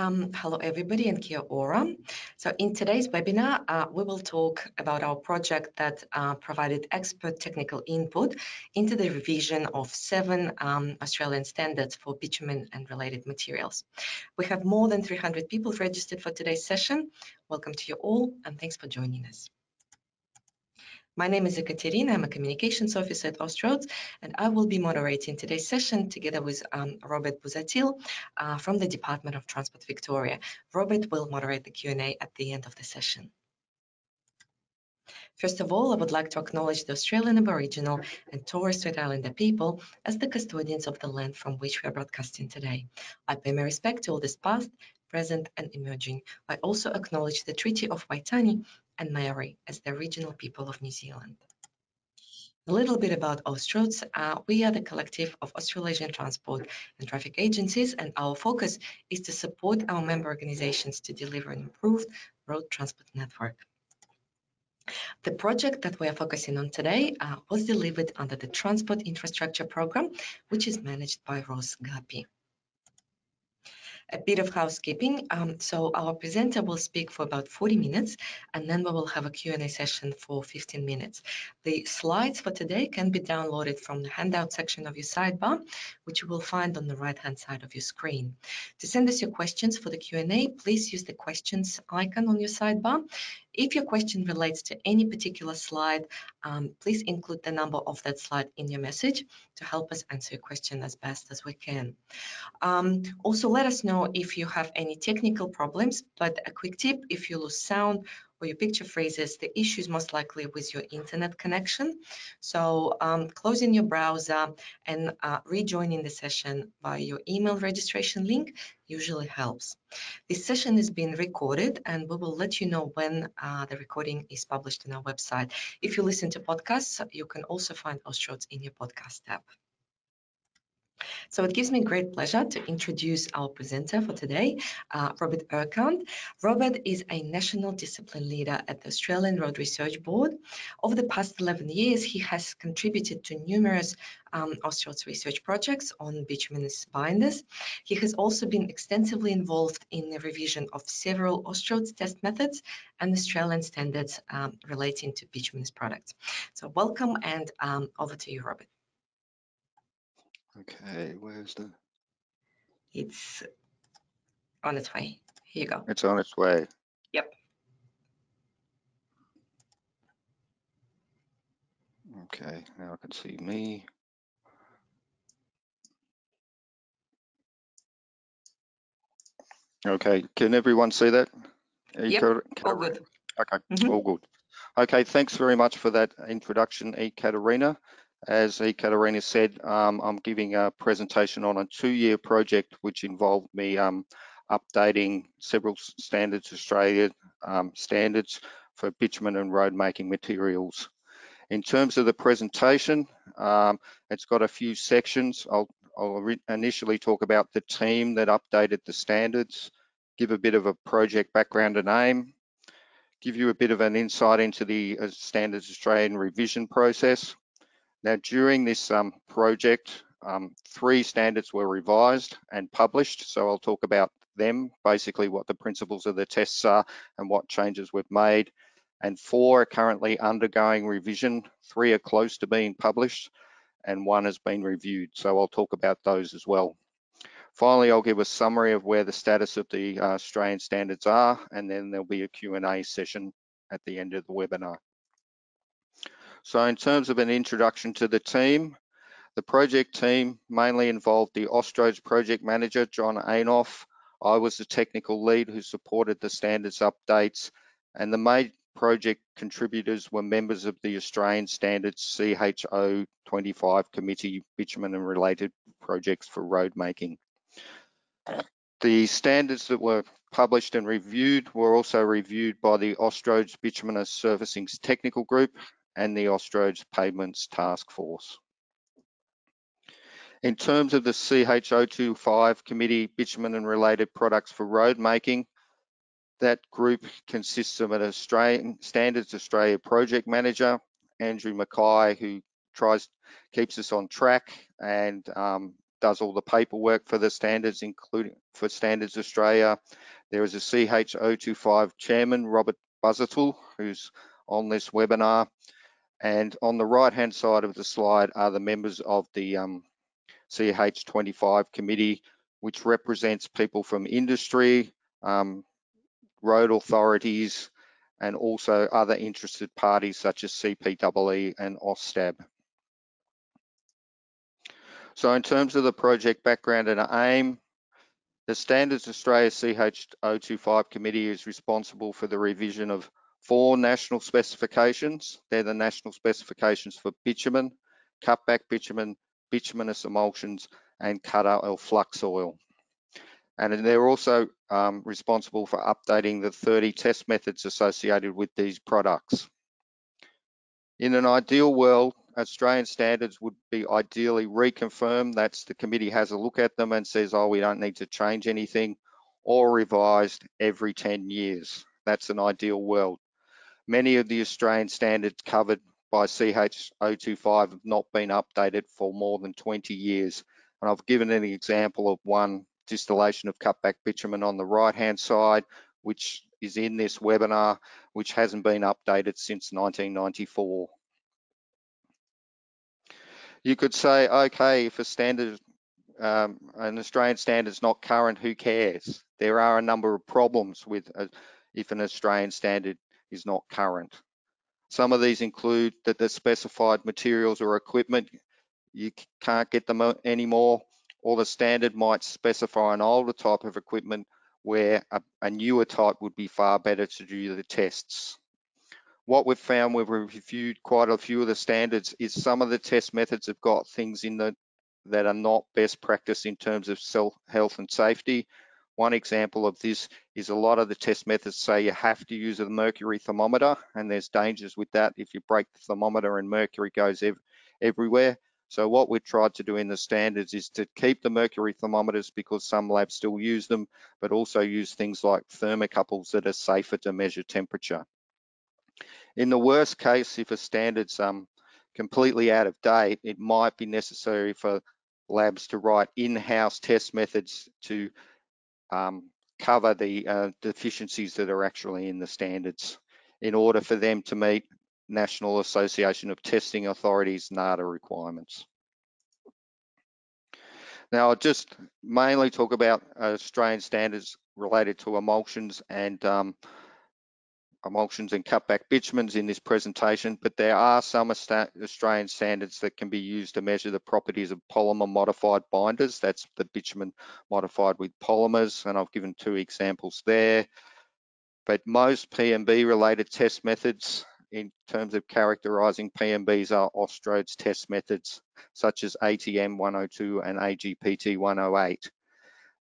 Um, hello, everybody, and kia ora. So in today's webinar, uh, we will talk about our project that uh, provided expert technical input into the revision of seven um, Australian standards for bitumen and related materials. We have more than 300 people registered for today's session. Welcome to you all, and thanks for joining us. My name is Ekaterina. I'm a communications officer at Austroads, and I will be moderating today's session together with um, Robert Buzatil uh, from the Department of Transport Victoria. Robert will moderate the Q&A at the end of the session. First of all, I would like to acknowledge the Australian Aboriginal and Torres Strait Islander people as the custodians of the land from which we are broadcasting today. I pay my respect to all this past, present and emerging. I also acknowledge the Treaty of Waitangi and Maori as the regional people of New Zealand. A little bit about Austroads. Uh, we are the collective of Australasian transport and traffic agencies, and our focus is to support our member organizations to deliver an improved road transport network. The project that we are focusing on today uh, was delivered under the Transport Infrastructure Program, which is managed by Ross Guppy a bit of housekeeping. Um, so our presenter will speak for about 40 minutes, and then we will have a Q&A session for 15 minutes. The slides for today can be downloaded from the handout section of your sidebar, which you will find on the right-hand side of your screen. To send us your questions for the Q&A, please use the questions icon on your sidebar. If your question relates to any particular slide, um, please include the number of that slide in your message to help us answer your question as best as we can. Um, also, let us know if you have any technical problems, but a quick tip, if you lose sound or your picture freezes, the issue is most likely with your internet connection. So um, closing your browser and uh, rejoining the session by your email registration link usually helps. This session is being recorded and we will let you know when uh, the recording is published on our website. If you listen to podcasts, you can also find Austroads in your podcast tab. So it gives me great pleasure to introduce our presenter for today, uh, Robert Urquhart. Robert is a national discipline leader at the Australian Road Research Board. Over the past 11 years, he has contributed to numerous um, research projects on bituminous binders. He has also been extensively involved in the revision of several Austroads test methods and Australian standards um, relating to bituminous products. So welcome and um, over to you, Robert. Okay, where's the? It's on its way. Here you go. It's on its way. Yep. Okay, now I can see me. Okay, can everyone see that? Yep, all good. Okay, mm -hmm. all good. Okay, thanks very much for that introduction, Ekaterina. As Ekaterina said, um, I'm giving a presentation on a two-year project which involved me um, updating several standards Australia um, standards for bitumen and road making materials. In terms of the presentation, um, it's got a few sections. I'll, I'll initially talk about the team that updated the standards, give a bit of a project background and aim, give you a bit of an insight into the uh, Standards Australian revision process, now, during this um, project, um, three standards were revised and published. So I'll talk about them, basically what the principles of the tests are and what changes we've made. And four are currently undergoing revision. Three are close to being published and one has been reviewed. So I'll talk about those as well. Finally, I'll give a summary of where the status of the uh, Australian standards are, and then there'll be a Q&A session at the end of the webinar. So in terms of an introduction to the team, the project team mainly involved the Austroads project manager, John Ainoff. I was the technical lead who supported the standards updates and the main project contributors were members of the Australian Standards CHO 25 Committee, Bitumen and related projects for road making. The standards that were published and reviewed were also reviewed by the Austroads Bituminous Surfacing Technical Group and the Austroads Pavements Task Force. In terms of the CH025 Committee Bitumen and Related Products for Road Making, that group consists of an Australian Standards Australia project manager, Andrew Mackay, who tries keeps us on track and um, does all the paperwork for the standards, including for Standards Australia. There is a CH025 chairman, Robert Buzzattle, who's on this webinar. And on the right-hand side of the slide are the members of the um, CH25 committee, which represents people from industry, um, road authorities, and also other interested parties such as CPEE and AustStab. So in terms of the project background and aim, the Standards Australia CH025 committee is responsible for the revision of four national specifications. They're the national specifications for bitumen, cutback bitumen, bituminous emulsions, and cut oil flux oil. And they're also um, responsible for updating the 30 test methods associated with these products. In an ideal world, Australian standards would be ideally reconfirmed. That's the committee has a look at them and says, oh, we don't need to change anything or revised every 10 years. That's an ideal world. Many of the Australian standards covered by CH025 have not been updated for more than 20 years. And I've given an example of one distillation of cutback bitumen on the right hand side, which is in this webinar, which hasn't been updated since 1994. You could say, okay, if a standard, um, an Australian standard is not current, who cares? There are a number of problems with a, if an Australian standard is not current. Some of these include that the specified materials or equipment, you can't get them anymore or the standard might specify an older type of equipment where a, a newer type would be far better to do the tests. What we've found, when we've reviewed quite a few of the standards, is some of the test methods have got things in the that are not best practice in terms of self health and safety. One example of this is a lot of the test methods say you have to use a mercury thermometer and there's dangers with that. If you break the thermometer and mercury goes ev everywhere, so what we've tried to do in the standards is to keep the mercury thermometers because some labs still use them, but also use things like thermocouples that are safer to measure temperature. In the worst case, if a standard's um, completely out of date, it might be necessary for labs to write in-house test methods to um, cover the uh, deficiencies that are actually in the standards in order for them to meet National Association of Testing Authorities NATA requirements. Now, I'll just mainly talk about Australian standards related to emulsions and um, emulsions and cutback bitumens in this presentation, but there are some Australian standards that can be used to measure the properties of polymer modified binders. That's the bitumen modified with polymers, and I've given two examples there. But most PMB related test methods in terms of characterizing PMBs are Austroads test methods, such as ATM 102 and AGPT 108.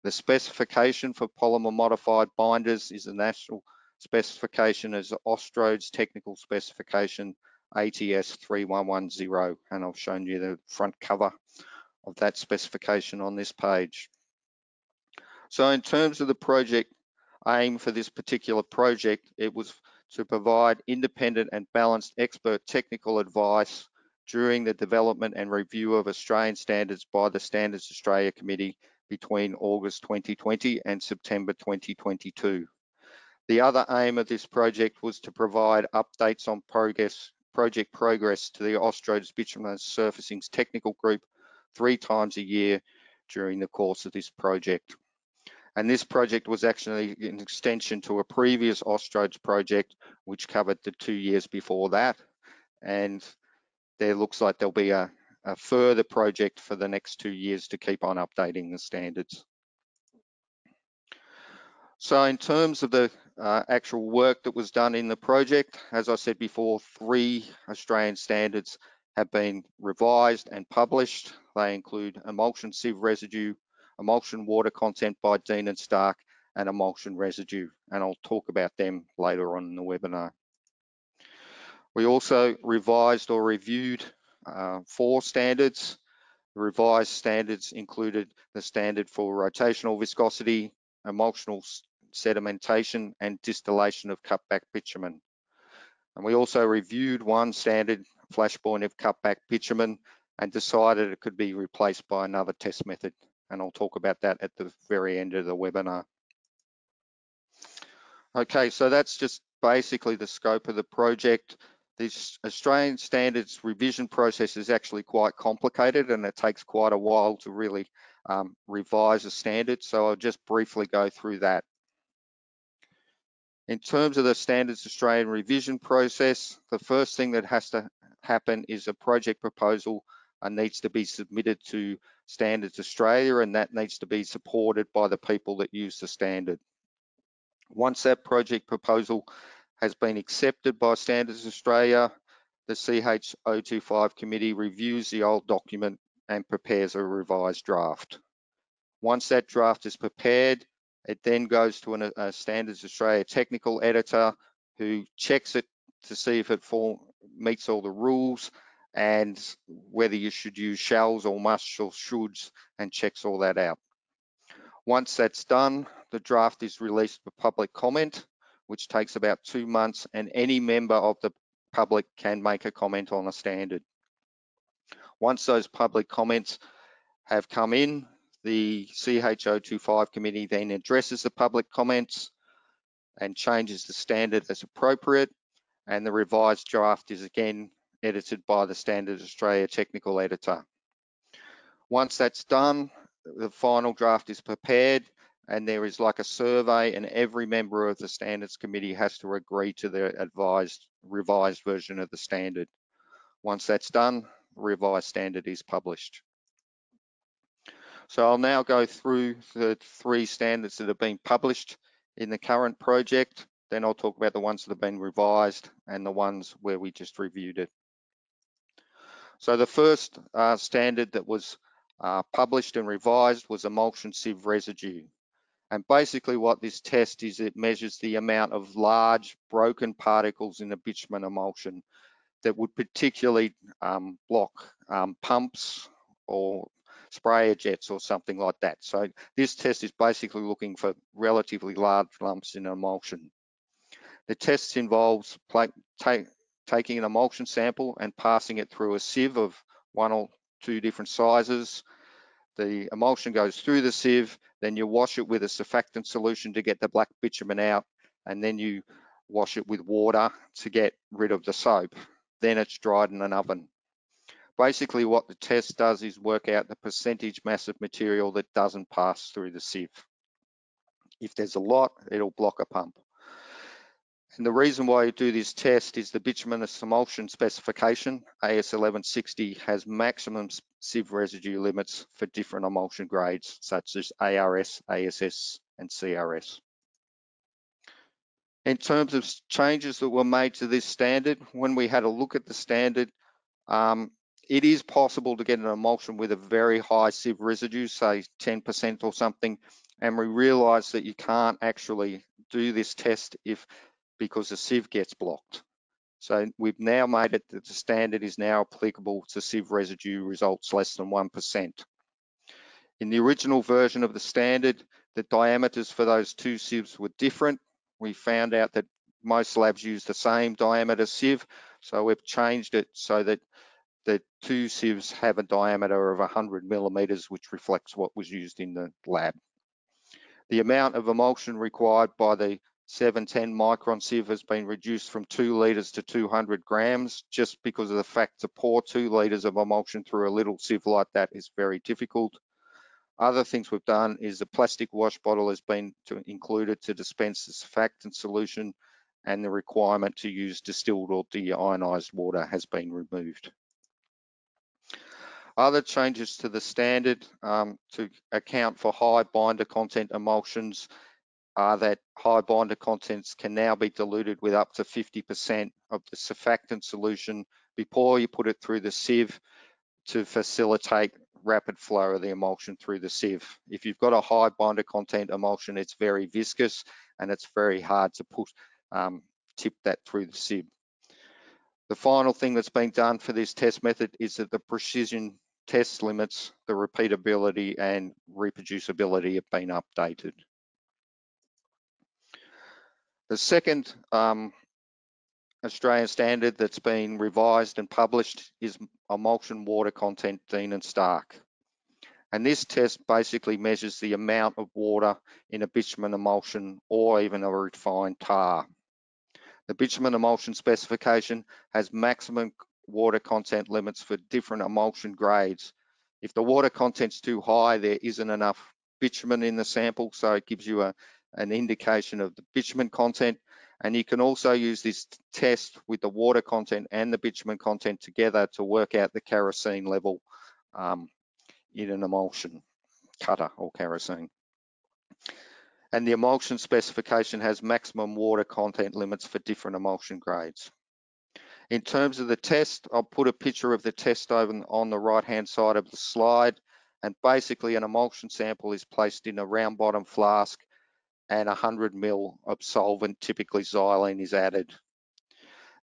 The specification for polymer modified binders is the national specification is Austroads technical specification ATS 3110, and I've shown you the front cover of that specification on this page. So in terms of the project aim for this particular project, it was to provide independent and balanced expert technical advice during the development and review of Australian standards by the Standards Australia Committee between August 2020 and September 2022. The other aim of this project was to provide updates on progress, project progress to the Austroads Bituminous Surfacings Technical Group three times a year during the course of this project. And this project was actually an extension to a previous Austroads project, which covered the two years before that. And there looks like there'll be a, a further project for the next two years to keep on updating the standards. So in terms of the uh, actual work that was done in the project, as I said before, three Australian standards have been revised and published. They include emulsion sieve residue, emulsion water content by Dean and Stark, and emulsion residue. And I'll talk about them later on in the webinar. We also revised or reviewed uh, four standards. The revised standards included the standard for rotational viscosity, emulsional sedimentation, and distillation of cutback bitumen. And we also reviewed one standard flashpoint of cutback bitumen and decided it could be replaced by another test method. And I'll talk about that at the very end of the webinar. Okay, so that's just basically the scope of the project. This Australian standards revision process is actually quite complicated and it takes quite a while to really um, revise a standard. So I'll just briefly go through that. In terms of the Standards Australian revision process, the first thing that has to happen is a project proposal uh, needs to be submitted to Standards Australia and that needs to be supported by the people that use the standard. Once that project proposal has been accepted by Standards Australia, the CH025 committee reviews the old document and prepares a revised draft. Once that draft is prepared, it then goes to an, a Standards Australia technical editor who checks it to see if it fall, meets all the rules and whether you should use shalls or musts or shoulds and checks all that out. Once that's done, the draft is released for public comment, which takes about two months and any member of the public can make a comment on a standard. Once those public comments have come in, the CH025 committee then addresses the public comments and changes the standard as appropriate. And the revised draft is again edited by the Standard Australia technical editor. Once that's done, the final draft is prepared and there is like a survey and every member of the standards committee has to agree to the advised revised version of the standard. Once that's done, the revised standard is published. So I'll now go through the three standards that have been published in the current project. Then I'll talk about the ones that have been revised and the ones where we just reviewed it. So the first uh, standard that was uh, published and revised was emulsion sieve residue. And basically what this test is, it measures the amount of large broken particles in a bitumen emulsion that would particularly um, block um, pumps or sprayer jets or something like that. So this test is basically looking for relatively large lumps in an emulsion. The test involves take, taking an emulsion sample and passing it through a sieve of one or two different sizes. The emulsion goes through the sieve, then you wash it with a surfactant solution to get the black bitumen out, and then you wash it with water to get rid of the soap. Then it's dried in an oven. Basically what the test does is work out the percentage mass of material that doesn't pass through the sieve. If there's a lot, it'll block a pump. And the reason why you do this test is the bituminous emulsion specification, AS 1160, has maximum sieve residue limits for different emulsion grades, such as ARS, ASS, and CRS. In terms of changes that were made to this standard, when we had a look at the standard, um, it is possible to get an emulsion with a very high sieve residue, say 10% or something, and we realize that you can't actually do this test if because the sieve gets blocked. So we've now made it that the standard is now applicable to sieve residue results less than 1%. In the original version of the standard, the diameters for those two sieves were different. We found out that most labs use the same diameter sieve, so we've changed it so that the two sieves have a diameter of 100 millimeters, which reflects what was used in the lab. The amount of emulsion required by the 710 micron sieve has been reduced from two litres to 200 grams, just because of the fact to pour two litres of emulsion through a little sieve like that is very difficult. Other things we've done is the plastic wash bottle has been to, included to dispense the surfactant solution and the requirement to use distilled or deionized water has been removed. Other changes to the standard um, to account for high binder content emulsions are that high binder contents can now be diluted with up to 50% of the surfactant solution before you put it through the sieve to facilitate rapid flow of the emulsion through the sieve. If you've got a high binder content emulsion, it's very viscous and it's very hard to put um, tip that through the sieve. The final thing that's been done for this test method is that the precision test limits, the repeatability and reproducibility have been updated. The second um, Australian standard that's been revised and published is emulsion water content Dean and Stark. And this test basically measures the amount of water in a bitumen emulsion or even a refined tar. The bitumen emulsion specification has maximum water content limits for different emulsion grades. If the water content's too high, there isn't enough bitumen in the sample, so it gives you a, an indication of the bitumen content. And you can also use this test with the water content and the bitumen content together to work out the kerosene level um, in an emulsion cutter or kerosene. And the emulsion specification has maximum water content limits for different emulsion grades. In terms of the test, I'll put a picture of the test over on the right-hand side of the slide. And basically an emulsion sample is placed in a round bottom flask and 100 mil of solvent, typically xylene is added.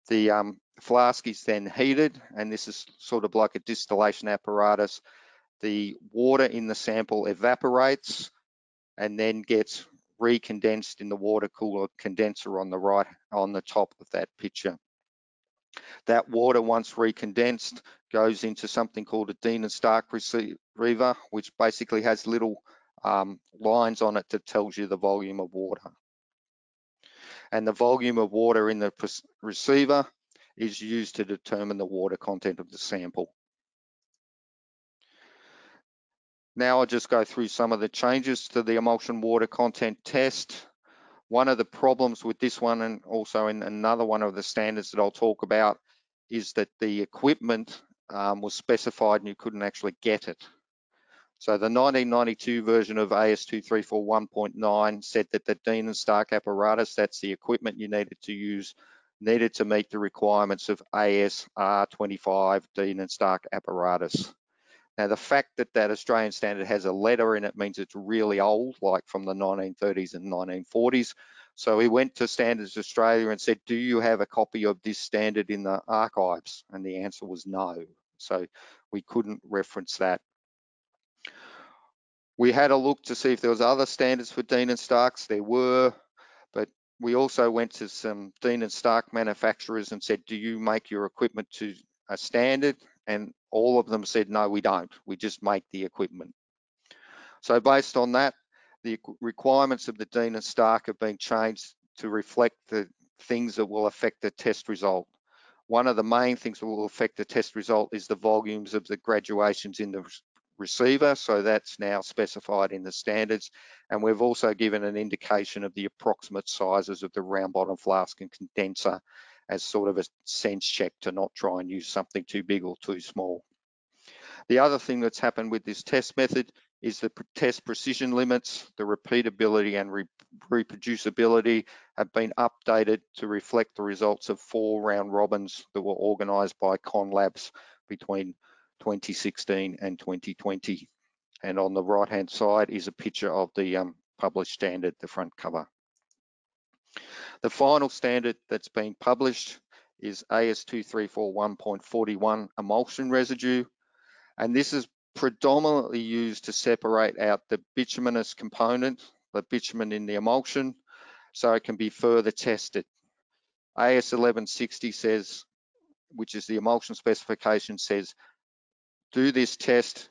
The um, flask is then heated and this is sort of like a distillation apparatus. The water in the sample evaporates and then gets recondensed in the water cooler condenser on the right on the top of that picture. That water, once recondensed, goes into something called a Dean and Stark receiver, which basically has little um, lines on it that tells you the volume of water. And the volume of water in the receiver is used to determine the water content of the sample. Now I'll just go through some of the changes to the emulsion water content test. One of the problems with this one and also in another one of the standards that I'll talk about is that the equipment um, was specified and you couldn't actually get it. So the 1992 version of AS2341.9 said that the Dean and Stark apparatus, that's the equipment you needed to use, needed to meet the requirements of AS-R25 Dean and Stark apparatus. Now the fact that that Australian standard has a letter in it means it's really old, like from the 1930s and 1940s. So we went to Standards Australia and said, do you have a copy of this standard in the archives? And the answer was no. So we couldn't reference that. We had a look to see if there was other standards for Dean and Starks. There were, but we also went to some Dean and Stark manufacturers and said, do you make your equipment to a standard? And all of them said, no, we don't. We just make the equipment. So based on that, the requirements of the Dean and Stark have been changed to reflect the things that will affect the test result. One of the main things that will affect the test result is the volumes of the graduations in the receiver. So that's now specified in the standards. And we've also given an indication of the approximate sizes of the round bottom flask and condenser as sort of a sense check to not try and use something too big or too small. The other thing that's happened with this test method is the test precision limits, the repeatability and re reproducibility have been updated to reflect the results of four round robins that were organised by ConLabs between 2016 and 2020. And on the right hand side is a picture of the um, published standard, the front cover. The final standard that's been published is AS2341.41 emulsion residue. And this is predominantly used to separate out the bituminous component, the bitumen in the emulsion, so it can be further tested. AS 1160 says, which is the emulsion specification, says do this test,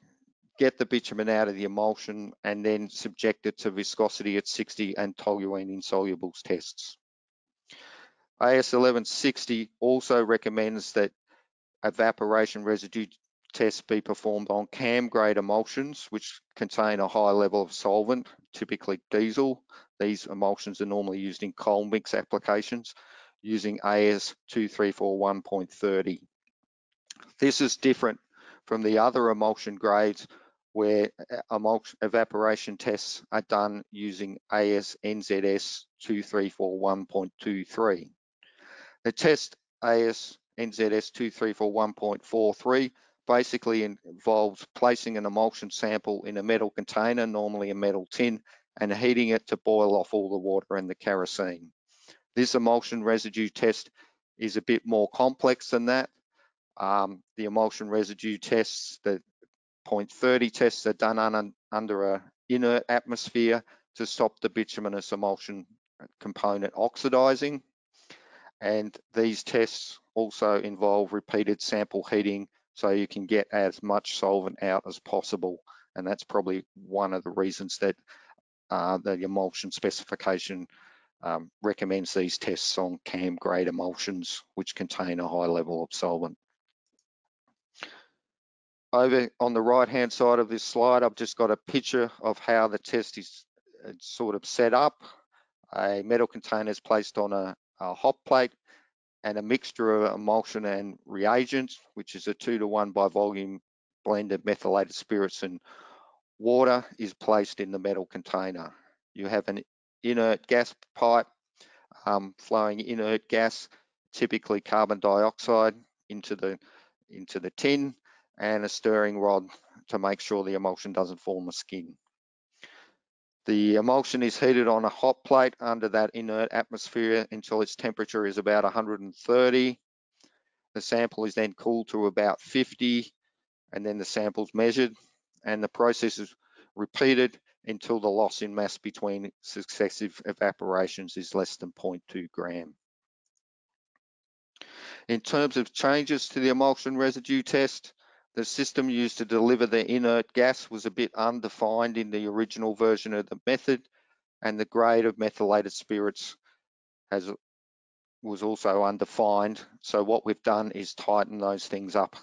get the bitumen out of the emulsion, and then subject it to viscosity at 60 and toluene insolubles tests. AS 1160 also recommends that evaporation residue tests be performed on CAM grade emulsions, which contain a high level of solvent, typically diesel. These emulsions are normally used in cold mix applications using AS 2341.30. This is different from the other emulsion grades where emulsion evaporation tests are done using AS-NZS 2341.23. The test AS-NZS 2341.43 basically involves placing an emulsion sample in a metal container, normally a metal tin, and heating it to boil off all the water and the kerosene. This emulsion residue test is a bit more complex than that. Um, the emulsion residue tests, the 0.30 tests are done un under a inert atmosphere to stop the bituminous emulsion component oxidizing. And these tests also involve repeated sample heating so you can get as much solvent out as possible. And that's probably one of the reasons that uh, the emulsion specification um, recommends these tests on CAM grade emulsions, which contain a high level of solvent. Over on the right hand side of this slide, I've just got a picture of how the test is sort of set up. A metal container is placed on a, a hot plate and a mixture of emulsion and reagents, which is a two to one by volume blend of methylated spirits and water is placed in the metal container. You have an inert gas pipe um, flowing inert gas, typically carbon dioxide into the into the tin and a stirring rod to make sure the emulsion doesn't form a skin. The emulsion is heated on a hot plate under that inert atmosphere until its temperature is about 130. The sample is then cooled to about 50 and then the sample is measured and the process is repeated until the loss in mass between successive evaporations is less than 0.2 gram. In terms of changes to the emulsion residue test, the system used to deliver the inert gas was a bit undefined in the original version of the method, and the grade of methylated spirits has was also undefined. So what we've done is tighten those things up.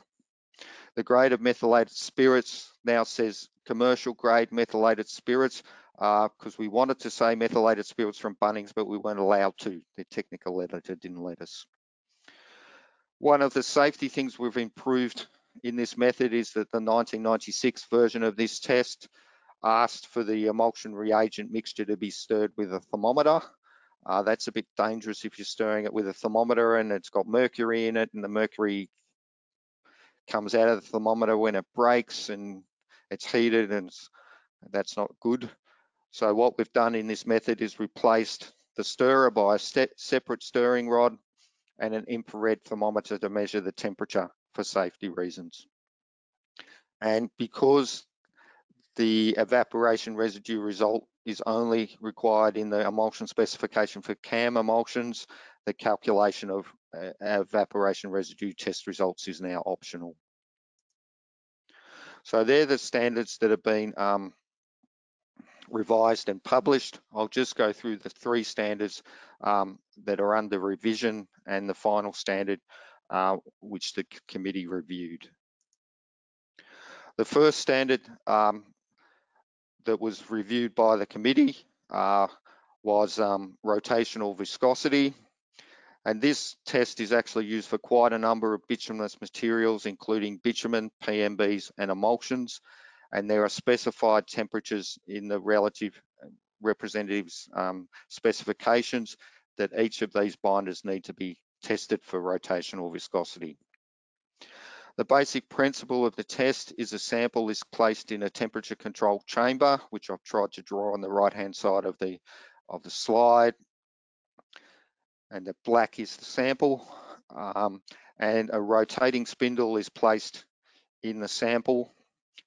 The grade of methylated spirits now says commercial grade methylated spirits because uh, we wanted to say methylated spirits from Bunnings, but we weren't allowed to. The technical editor didn't let us. One of the safety things we've improved in this method is that the 1996 version of this test asked for the emulsion reagent mixture to be stirred with a thermometer. Uh, that's a bit dangerous if you're stirring it with a thermometer and it's got mercury in it and the mercury comes out of the thermometer when it breaks and it's heated and it's, that's not good. So what we've done in this method is replaced the stirrer by a separate stirring rod and an infrared thermometer to measure the temperature for safety reasons. And because the evaporation residue result is only required in the emulsion specification for CAM emulsions, the calculation of uh, evaporation residue test results is now optional. So they're the standards that have been um, revised and published. I'll just go through the three standards um, that are under revision and the final standard uh, which the committee reviewed. The first standard um, that was reviewed by the committee uh, was um, rotational viscosity. And this test is actually used for quite a number of bituminous materials, including bitumen, PMBs, and emulsions. And there are specified temperatures in the relative uh, representatives um, specifications that each of these binders need to be tested for rotational viscosity. The basic principle of the test is a sample is placed in a temperature controlled chamber, which I've tried to draw on the right hand side of the, of the slide. And the black is the sample. Um, and a rotating spindle is placed in the sample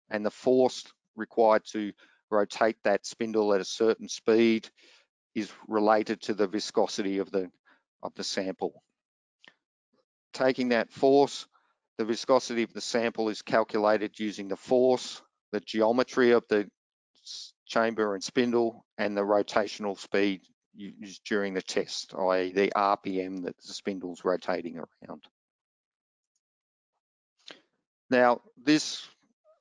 and the force required to rotate that spindle at a certain speed is related to the viscosity of the, of the sample taking that force, the viscosity of the sample is calculated using the force, the geometry of the chamber and spindle, and the rotational speed used during the test, i.e. the RPM that the spindle's rotating around. Now, this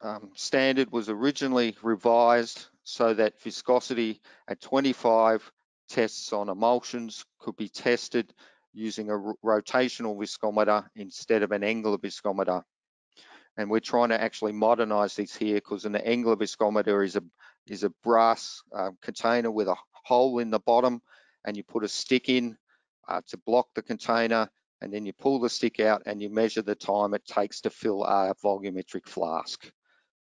um, standard was originally revised so that viscosity at 25 tests on emulsions could be tested using a rotational viscometer instead of an Engler viscometer. And we're trying to actually modernize these here because an Engler viscometer is a is a brass uh, container with a hole in the bottom and you put a stick in uh, to block the container and then you pull the stick out and you measure the time it takes to fill a volumetric flask.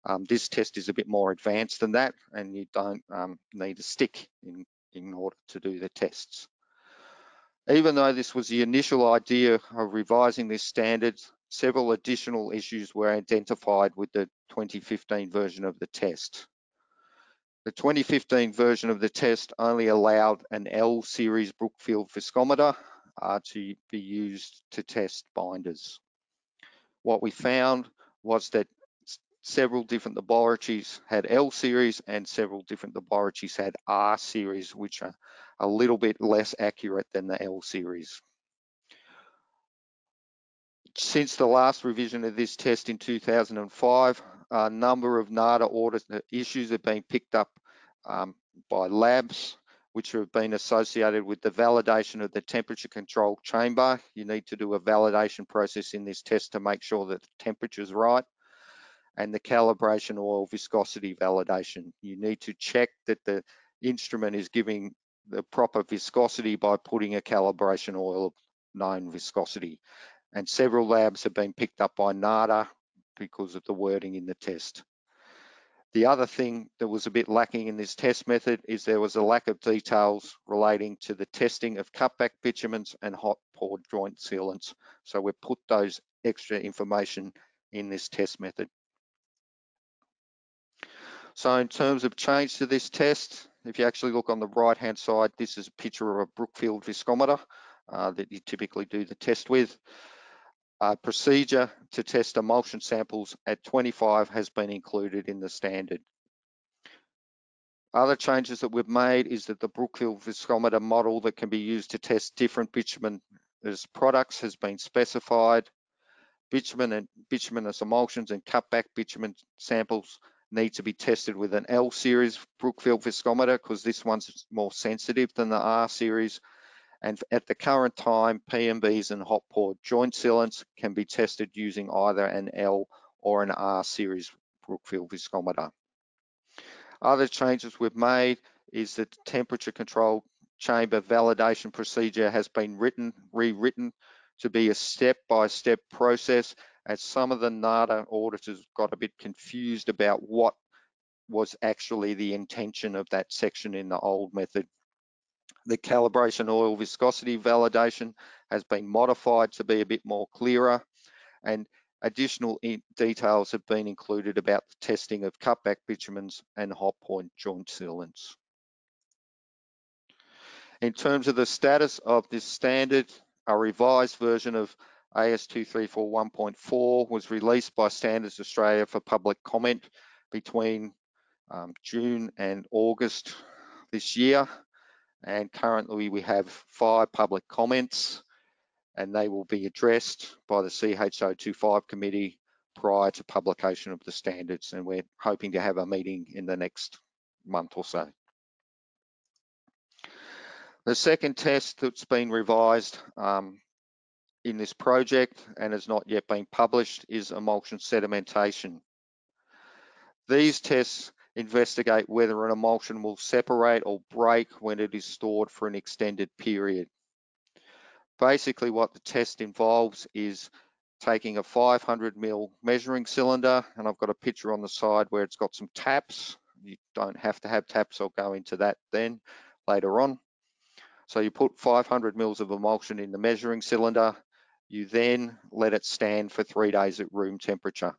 Um, this test is a bit more advanced than that and you don't um, need a stick in, in order to do the tests. Even though this was the initial idea of revising this standard, several additional issues were identified with the 2015 version of the test. The 2015 version of the test only allowed an L series Brookfield viscometer, are to be used to test binders. What we found was that several different laboratories had L series and several different laboratories had R series, which are a little bit less accurate than the L series. Since the last revision of this test in 2005, a number of NATA audit issues have been picked up um, by labs which have been associated with the validation of the temperature control chamber. You need to do a validation process in this test to make sure that the temperature is right and the calibration oil viscosity validation. You need to check that the instrument is giving the proper viscosity by putting a calibration oil of known viscosity. And several labs have been picked up by NATA because of the wording in the test. The other thing that was a bit lacking in this test method is there was a lack of details relating to the testing of cutback bitumens and hot poured joint sealants. So we put those extra information in this test method. So in terms of change to this test, if you actually look on the right hand side, this is a picture of a Brookfield viscometer uh, that you typically do the test with. A procedure to test emulsion samples at 25 has been included in the standard. Other changes that we've made is that the Brookfield viscometer model that can be used to test different bitumen as products has been specified. Bitumen and bituminous emulsions and cutback bitumen samples need to be tested with an L series Brookfield viscometer because this one's more sensitive than the R series and at the current time, PMBs and hot poured joint sealants can be tested using either an L or an R series Brookfield viscometer. Other changes we've made is that the temperature control chamber validation procedure has been written, rewritten to be a step-by-step -step process as some of the NATA auditors got a bit confused about what was actually the intention of that section in the old method the calibration oil viscosity validation has been modified to be a bit more clearer and additional details have been included about the testing of cutback bitumens and hot poured joint sealants. In terms of the status of this standard, a revised version of AS2341.4 was released by Standards Australia for public comment between um, June and August this year and currently we have five public comments and they will be addressed by the CH025 committee prior to publication of the standards and we're hoping to have a meeting in the next month or so. The second test that's been revised um, in this project and has not yet been published is emulsion sedimentation. These tests investigate whether an emulsion will separate or break when it is stored for an extended period. Basically what the test involves is taking a 500 mil measuring cylinder and I've got a picture on the side where it's got some taps. You don't have to have taps, I'll go into that then later on. So you put 500 mils of emulsion in the measuring cylinder, you then let it stand for three days at room temperature.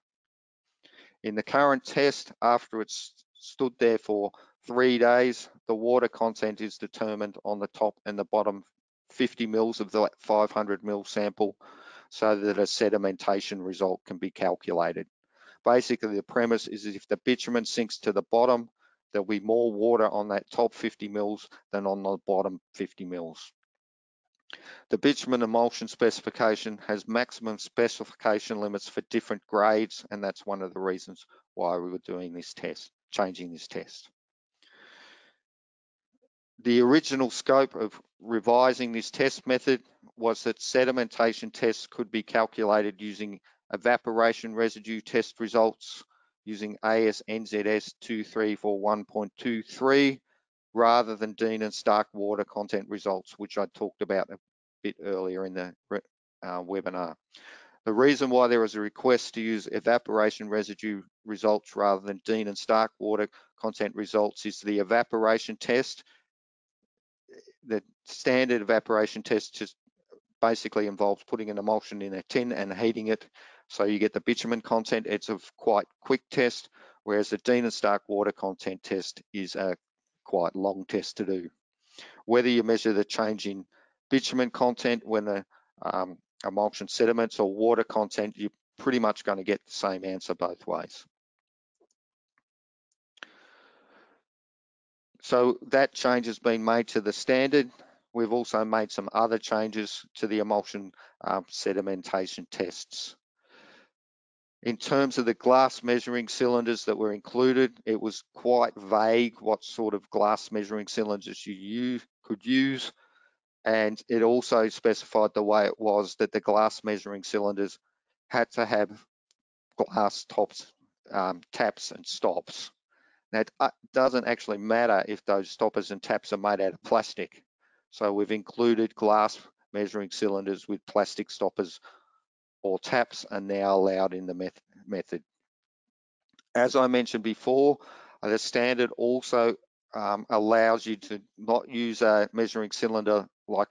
In the current test, after it's stood there for three days, the water content is determined on the top and the bottom 50 mils of the 500 mil sample so that a sedimentation result can be calculated. Basically, the premise is if the bitumen sinks to the bottom, there'll be more water on that top 50 mils than on the bottom 50 mils. The bitumen emulsion specification has maximum specification limits for different grades, and that's one of the reasons why we were doing this test, changing this test. The original scope of revising this test method was that sedimentation tests could be calculated using evaporation residue test results using AS-NZS 2341.23 rather than Dean and Stark water content results, which I talked about a bit earlier in the uh, webinar. The reason why there is a request to use evaporation residue results rather than Dean and Stark water content results is the evaporation test. The standard evaporation test just basically involves putting an emulsion in a tin and heating it so you get the bitumen content. It's a quite quick test, whereas the Dean and Stark water content test is a quite long test to do. Whether you measure the change in bitumen content, when the um, emulsion sediments or water content, you're pretty much going to get the same answer both ways. So that change has been made to the standard. We've also made some other changes to the emulsion um, sedimentation tests. In terms of the glass measuring cylinders that were included, it was quite vague what sort of glass measuring cylinders you use, could use. And it also specified the way it was that the glass measuring cylinders had to have glass tops, um, taps and stops. Now, it uh, doesn't actually matter if those stoppers and taps are made out of plastic. So we've included glass measuring cylinders with plastic stoppers or taps are now allowed in the method. As I mentioned before, the standard also um, allows you to not use a measuring cylinder like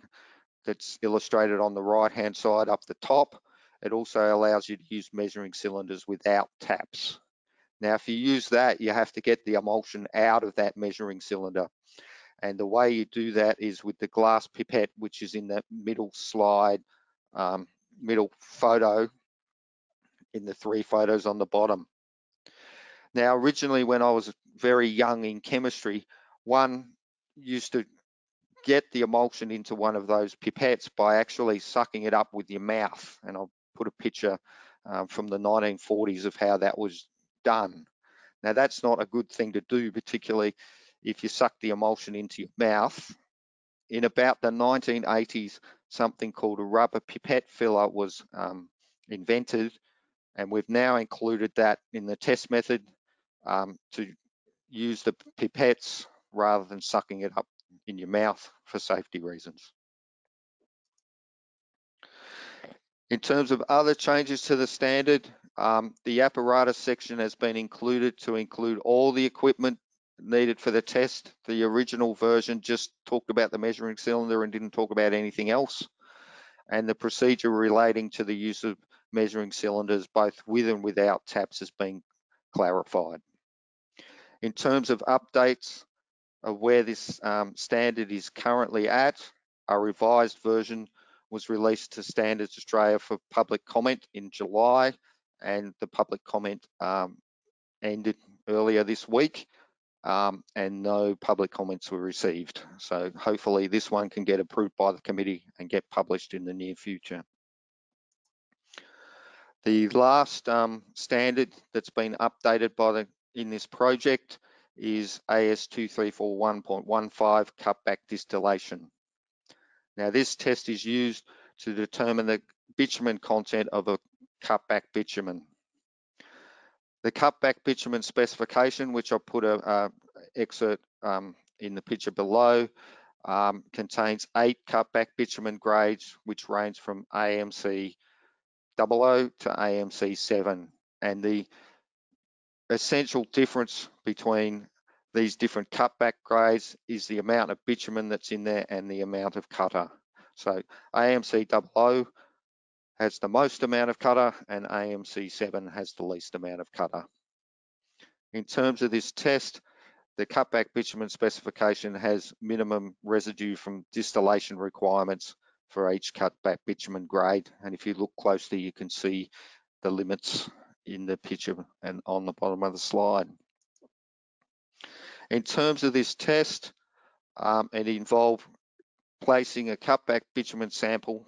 that's illustrated on the right hand side up the top. It also allows you to use measuring cylinders without taps. Now, if you use that, you have to get the emulsion out of that measuring cylinder. And the way you do that is with the glass pipette, which is in the middle slide, um, middle photo in the three photos on the bottom. Now, originally when I was very young in chemistry, one used to get the emulsion into one of those pipettes by actually sucking it up with your mouth. And I'll put a picture um, from the 1940s of how that was done. Now, that's not a good thing to do, particularly if you suck the emulsion into your mouth. In about the 1980s, something called a rubber pipette filler was um, invented, and we've now included that in the test method um, to use the pipettes rather than sucking it up in your mouth for safety reasons. In terms of other changes to the standard, um, the apparatus section has been included to include all the equipment needed for the test. The original version just talked about the measuring cylinder and didn't talk about anything else. And the procedure relating to the use of measuring cylinders, both with and without taps, has been clarified. In terms of updates of where this um, standard is currently at, a revised version was released to Standards Australia for public comment in July, and the public comment um, ended earlier this week um, and no public comments were received. So hopefully this one can get approved by the committee and get published in the near future. The last um, standard that's been updated by the in this project is AS2341.15 cutback distillation. Now this test is used to determine the bitumen content of a cutback bitumen. The cutback bitumen specification, which I'll put a, a excerpt um, in the picture below, um, contains eight cutback bitumen grades, which range from AMC 00 to AMC 7. And the essential difference between these different cutback grades is the amount of bitumen that's in there and the amount of cutter. So AMC 00 has the most amount of cutter and AMC7 has the least amount of cutter. In terms of this test, the cutback bitumen specification has minimum residue from distillation requirements for each cutback bitumen grade. And if you look closely, you can see the limits in the picture and on the bottom of the slide. In terms of this test, um, it involved placing a cutback bitumen sample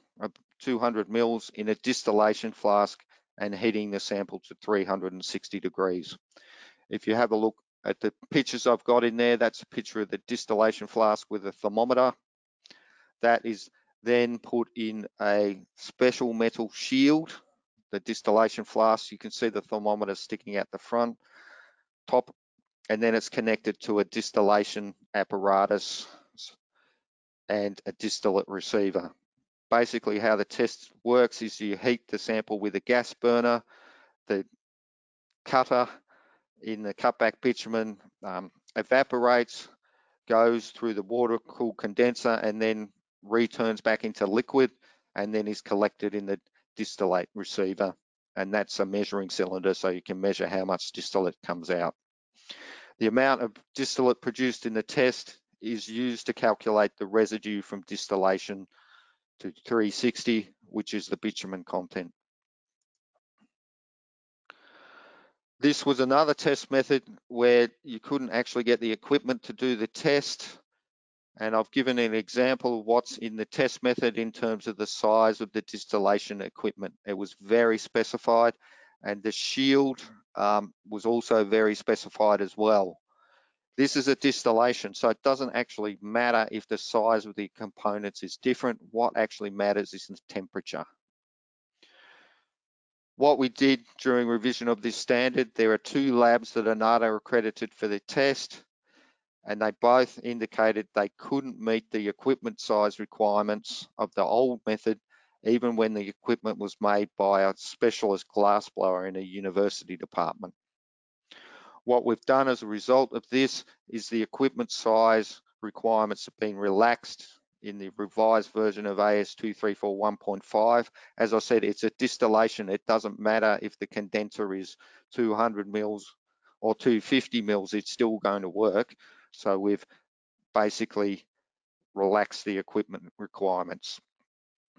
200 mils in a distillation flask and heating the sample to 360 degrees. If you have a look at the pictures I've got in there, that's a picture of the distillation flask with a thermometer. That is then put in a special metal shield, the distillation flask. You can see the thermometer sticking out the front, top, and then it's connected to a distillation apparatus and a distillate receiver basically how the test works is you heat the sample with a gas burner, the cutter in the cutback bitumen um, evaporates, goes through the water cooled condenser and then returns back into liquid and then is collected in the distillate receiver. And that's a measuring cylinder so you can measure how much distillate comes out. The amount of distillate produced in the test is used to calculate the residue from distillation to 360, which is the bitumen content. This was another test method where you couldn't actually get the equipment to do the test. And I've given an example of what's in the test method in terms of the size of the distillation equipment. It was very specified and the shield um, was also very specified as well. This is a distillation, so it doesn't actually matter if the size of the components is different. What actually matters is the temperature. What we did during revision of this standard, there are two labs that are NATA accredited for the test, and they both indicated they couldn't meet the equipment size requirements of the old method, even when the equipment was made by a specialist glassblower in a university department. What we've done as a result of this is the equipment size requirements have been relaxed in the revised version of AS234 1.5. As I said, it's a distillation. It doesn't matter if the condenser is 200 mils or 250 mils, it's still going to work. So we've basically relaxed the equipment requirements.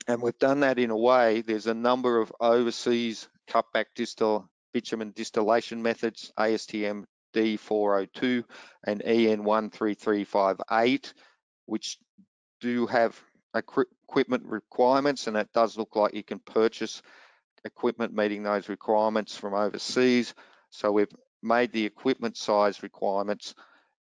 And we've done that in a way, there's a number of overseas cutback distil bitumen distillation methods, ASTM D402 and EN 13358, which do have equipment requirements and it does look like you can purchase equipment meeting those requirements from overseas. So we've made the equipment size requirements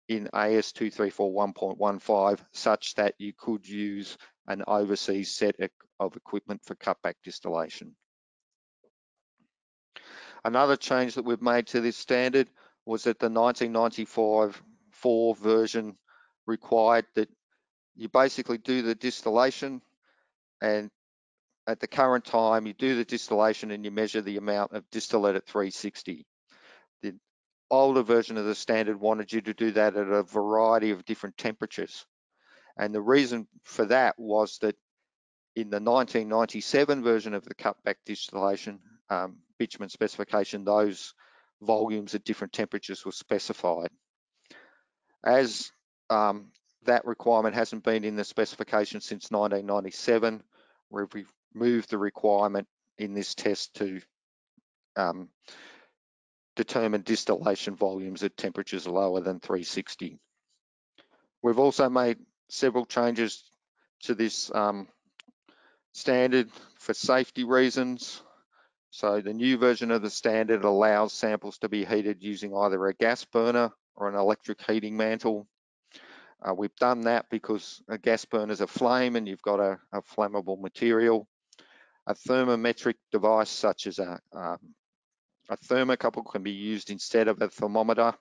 in AS 234 1.15 such that you could use an overseas set of equipment for cutback distillation. Another change that we've made to this standard was that the 1995 4 version required that you basically do the distillation and at the current time you do the distillation and you measure the amount of distillate at 360. The older version of the standard wanted you to do that at a variety of different temperatures. And the reason for that was that in the 1997 version of the cutback distillation um, bitumen specification, those volumes at different temperatures were specified. As um, that requirement hasn't been in the specification since 1997. We've removed the requirement in this test to um, determine distillation volumes at temperatures lower than 360. We've also made several changes to this um, standard for safety reasons. So the new version of the standard allows samples to be heated using either a gas burner or an electric heating mantle. Uh, we've done that because a gas burner is a flame and you've got a, a flammable material. A thermometric device such as a, um, a thermocouple can be used instead of a thermometer.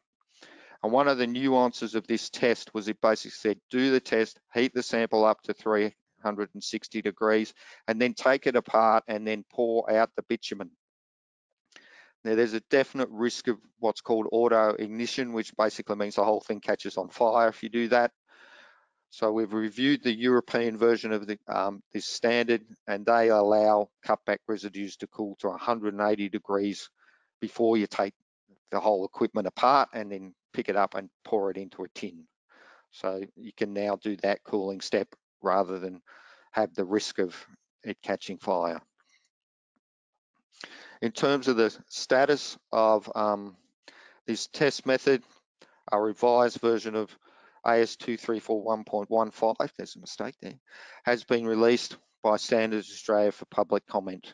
And one of the nuances of this test was it basically said, do the test, heat the sample up to 360 degrees, and then take it apart and then pour out the bitumen. Now there's a definite risk of what's called auto ignition, which basically means the whole thing catches on fire if you do that. So we've reviewed the European version of the, um, this standard and they allow cutback residues to cool to 180 degrees before you take the whole equipment apart and then pick it up and pour it into a tin. So you can now do that cooling step rather than have the risk of it catching fire. In terms of the status of um, this test method, a revised version of AS2341.15, there's a mistake there, has been released by Standards Australia for public comment.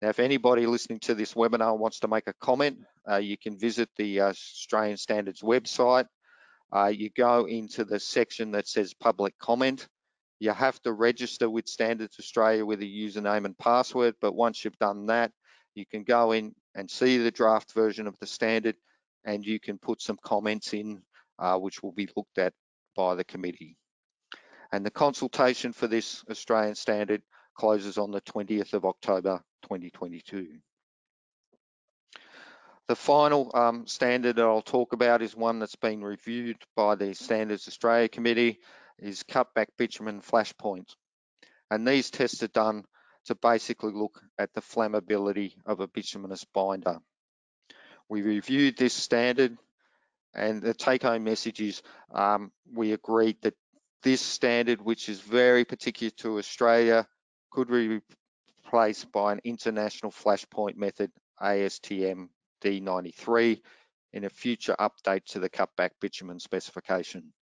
Now, if anybody listening to this webinar wants to make a comment, uh, you can visit the uh, Australian Standards website. Uh, you go into the section that says public comment. You have to register with Standards Australia with a username and password, but once you've done that, you can go in and see the draft version of the standard and you can put some comments in uh, which will be looked at by the committee. And the consultation for this Australian standard closes on the 20th of October 2022. The final um, standard that I'll talk about is one that's been reviewed by the Standards Australia Committee, is cutback bitumen flashpoint. And these tests are done to basically look at the flammability of a bituminous binder. We reviewed this standard and the take home message is um, we agreed that this standard, which is very particular to Australia, could be replaced by an international flashpoint method ASTM D93 in a future update to the cutback bitumen specification.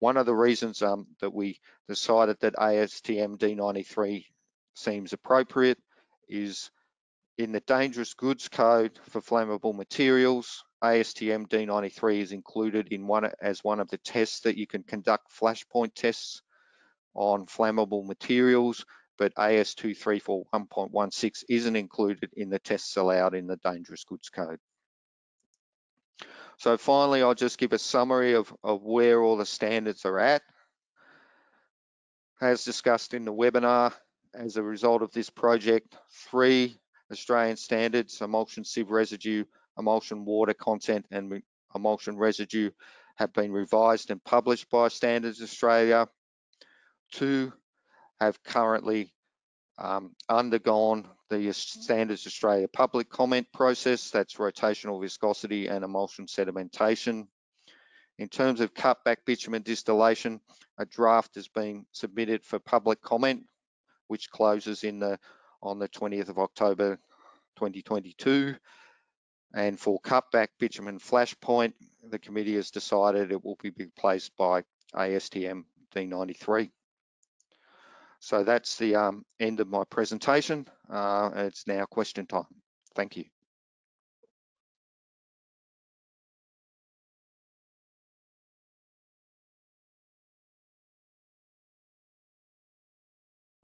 One of the reasons um, that we decided that ASTM D93 seems appropriate is in the dangerous goods code for flammable materials, ASTM D93 is included in one as one of the tests that you can conduct flashpoint tests on flammable materials, but AS2341.16 isn't included in the tests allowed in the dangerous goods code. So finally, I'll just give a summary of, of where all the standards are at. As discussed in the webinar, as a result of this project, three Australian standards, emulsion sieve residue, emulsion water content and emulsion residue have been revised and published by Standards Australia. Two have currently um, undergone the Standards Australia public comment process, that's rotational viscosity and emulsion sedimentation. In terms of cutback bitumen distillation, a draft has been submitted for public comment, which closes in the on the 20th of October 2022. And for cutback bitumen flashpoint, the committee has decided it will be replaced by ASTM D93. So that's the um, end of my presentation. Uh, it's now question time. Thank you.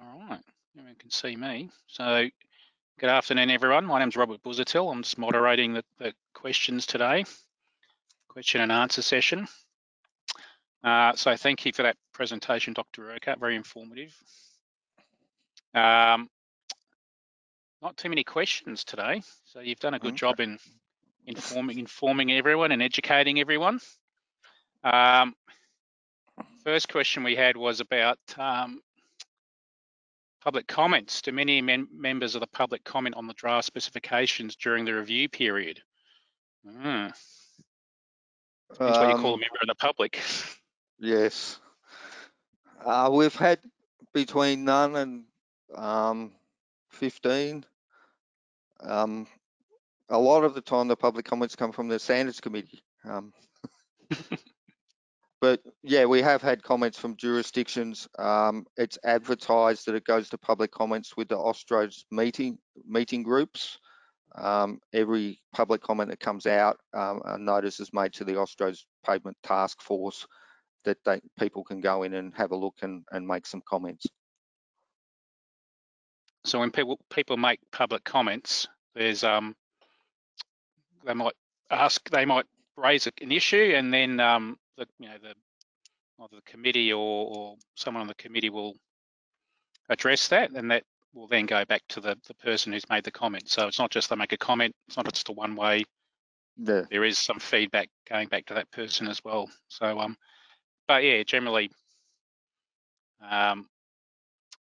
All right, everyone can see me. So good afternoon, everyone. My name is Robert Busuttil. I'm just moderating the, the, questions today, question and answer session. Uh, so thank you for that presentation, Dr. Urquhart, very informative. Um, not too many questions today, so you've done a good job in informing informing everyone and educating everyone. Um, first question we had was about um, public comments. Do many members of the public comment on the draft specifications during the review period? Mm. Um, what you call a um, member of the public. Yes. Uh, we've had between none and um, 15. Um, a lot of the time, the public comments come from the standards committee. Um, but yeah, we have had comments from jurisdictions. Um, it's advertised that it goes to public comments with the Austroads meeting meeting groups. Um, every public comment that comes out, um, a notice is made to the Austroads pavement task force that they, people can go in and have a look and, and make some comments. So when people people make public comments, there's um they might ask they might raise an issue and then um the you know the either the committee or, or someone on the committee will address that and that will then go back to the, the person who's made the comment. So it's not just they make a comment, it's not just a one way. Yeah. There is some feedback going back to that person as well. So um but yeah, generally um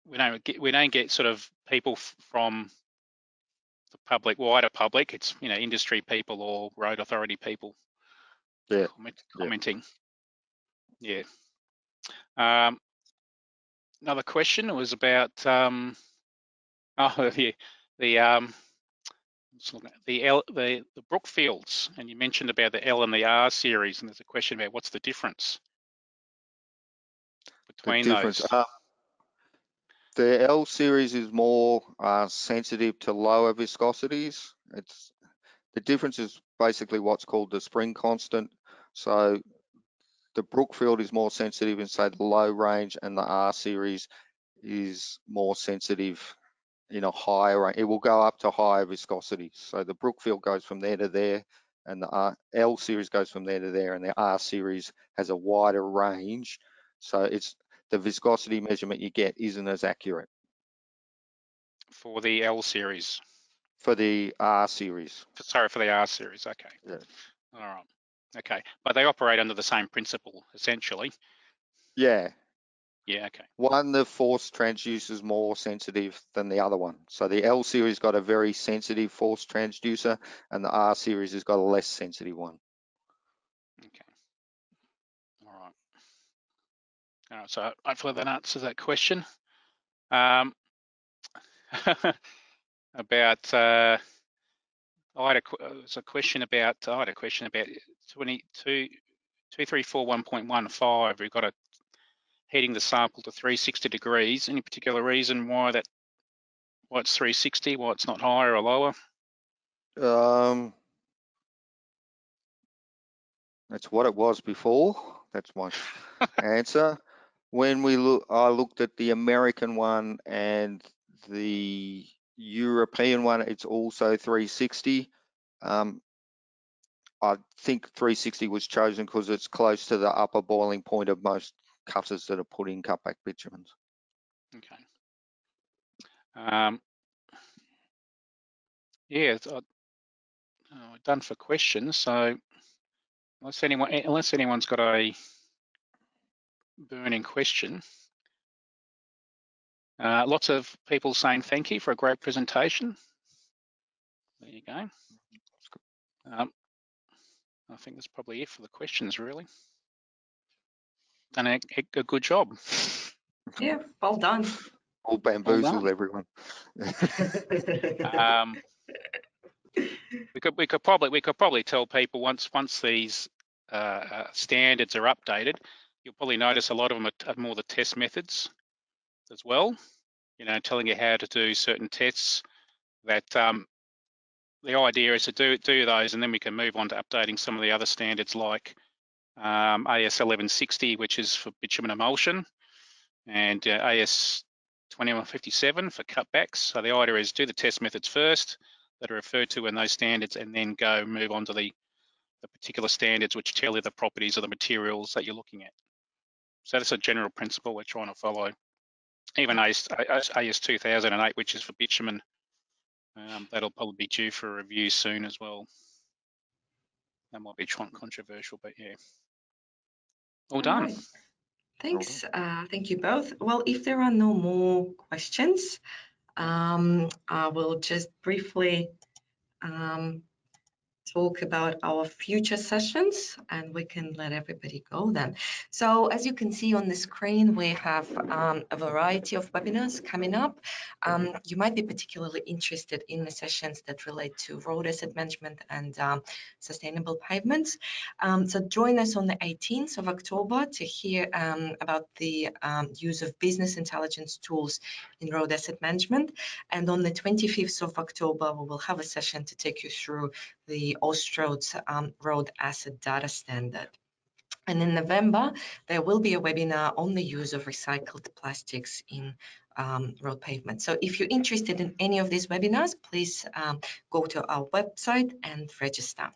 we don't get we don't get sort of people from the public, wider public. It's you know industry people or road authority people. Yeah. Comment, commenting. Yeah. yeah. Um, another question was about um, oh yeah the um, the L the the Brookfields, and you mentioned about the L and the R series, and there's a question about what's the difference between the difference. those. Uh, the L series is more uh, sensitive to lower viscosities. It's the difference is basically what's called the spring constant. So the Brookfield is more sensitive in say the low range and the R series is more sensitive in a higher range. It will go up to higher viscosities. So the Brookfield goes from there to there and the R, L series goes from there to there and the R series has a wider range. So it's the viscosity measurement you get isn't as accurate. For the L series? For the R series. Sorry, for the R series, okay. Yeah. All right, okay. But they operate under the same principle, essentially. Yeah. Yeah, okay. One, the force transducer is more sensitive than the other one. So the L series got a very sensitive force transducer and the R series has got a less sensitive one. Uh, so hopefully that answers that question. Um, about uh, I had a, a question about I had a question about 22 2341.15. We've got a heating the sample to 360 degrees. Any particular reason why that why it's 360, why it's not higher or lower? Um, that's what it was before. That's my answer. When we look, I looked at the American one and the European one. It's also 360. Um, I think 360 was chosen because it's close to the upper boiling point of most cutters that are put in cutback bitumens. Okay. Um, yeah, uh, uh, done for questions. So unless anyone, unless anyone's got a burning question, uh, lots of people saying thank you for a great presentation. There you go. Um, I think that's probably it for the questions, really. Done a, a good job. Yeah, well done. All bamboozled everyone. um, we could we could probably we could probably tell people once once these uh, uh, standards are updated, you'll probably notice a lot of them are, more the test methods as well. You know, telling you how to do certain tests. That um, the idea is to do do those, and then we can move on to updating some of the other standards like um, AS 1160, which is for bitumen emulsion, and uh, AS 2157 for cutbacks. So the idea is do the test methods first that are referred to in those standards, and then go move on to the the particular standards which tell you the properties of the materials that you're looking at. So that's a general principle we're trying to follow. Even AS, AS 2008, which is for bitumen, um, that'll probably be due for review soon as well. That might be controversial, but yeah. All, All done. Right. Thanks. Uh, thank you both. Well, if there are no more questions, um, I will just briefly um, talk about our future sessions and we can let everybody go then. So as you can see on the screen, we have um, a variety of webinars coming up. Um, you might be particularly interested in the sessions that relate to road asset management and um, sustainable pavements. Um, so join us on the 18th of October to hear um, about the um, use of business intelligence tools in road asset management. And on the 25th of October, we will have a session to take you through the Austroads um, Road Asset Data Standard. And in November, there will be a webinar on the use of recycled plastics in um, road pavement. So if you're interested in any of these webinars, please um, go to our website and register.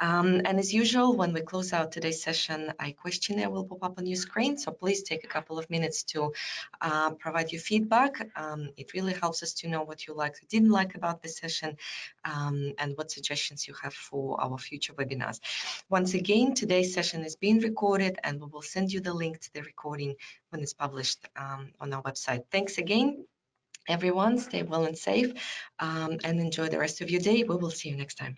Um, and as usual, when we close out today's session, a questionnaire will pop up on your screen. So please take a couple of minutes to uh, provide your feedback. Um, it really helps us to know what you liked or didn't like about the session um, and what suggestions you have for our future webinars. Once again, today's session is being recorded and we will send you the link to the recording when it's published um, on our website. Thanks again everyone stay well and safe um, and enjoy the rest of your day we will see you next time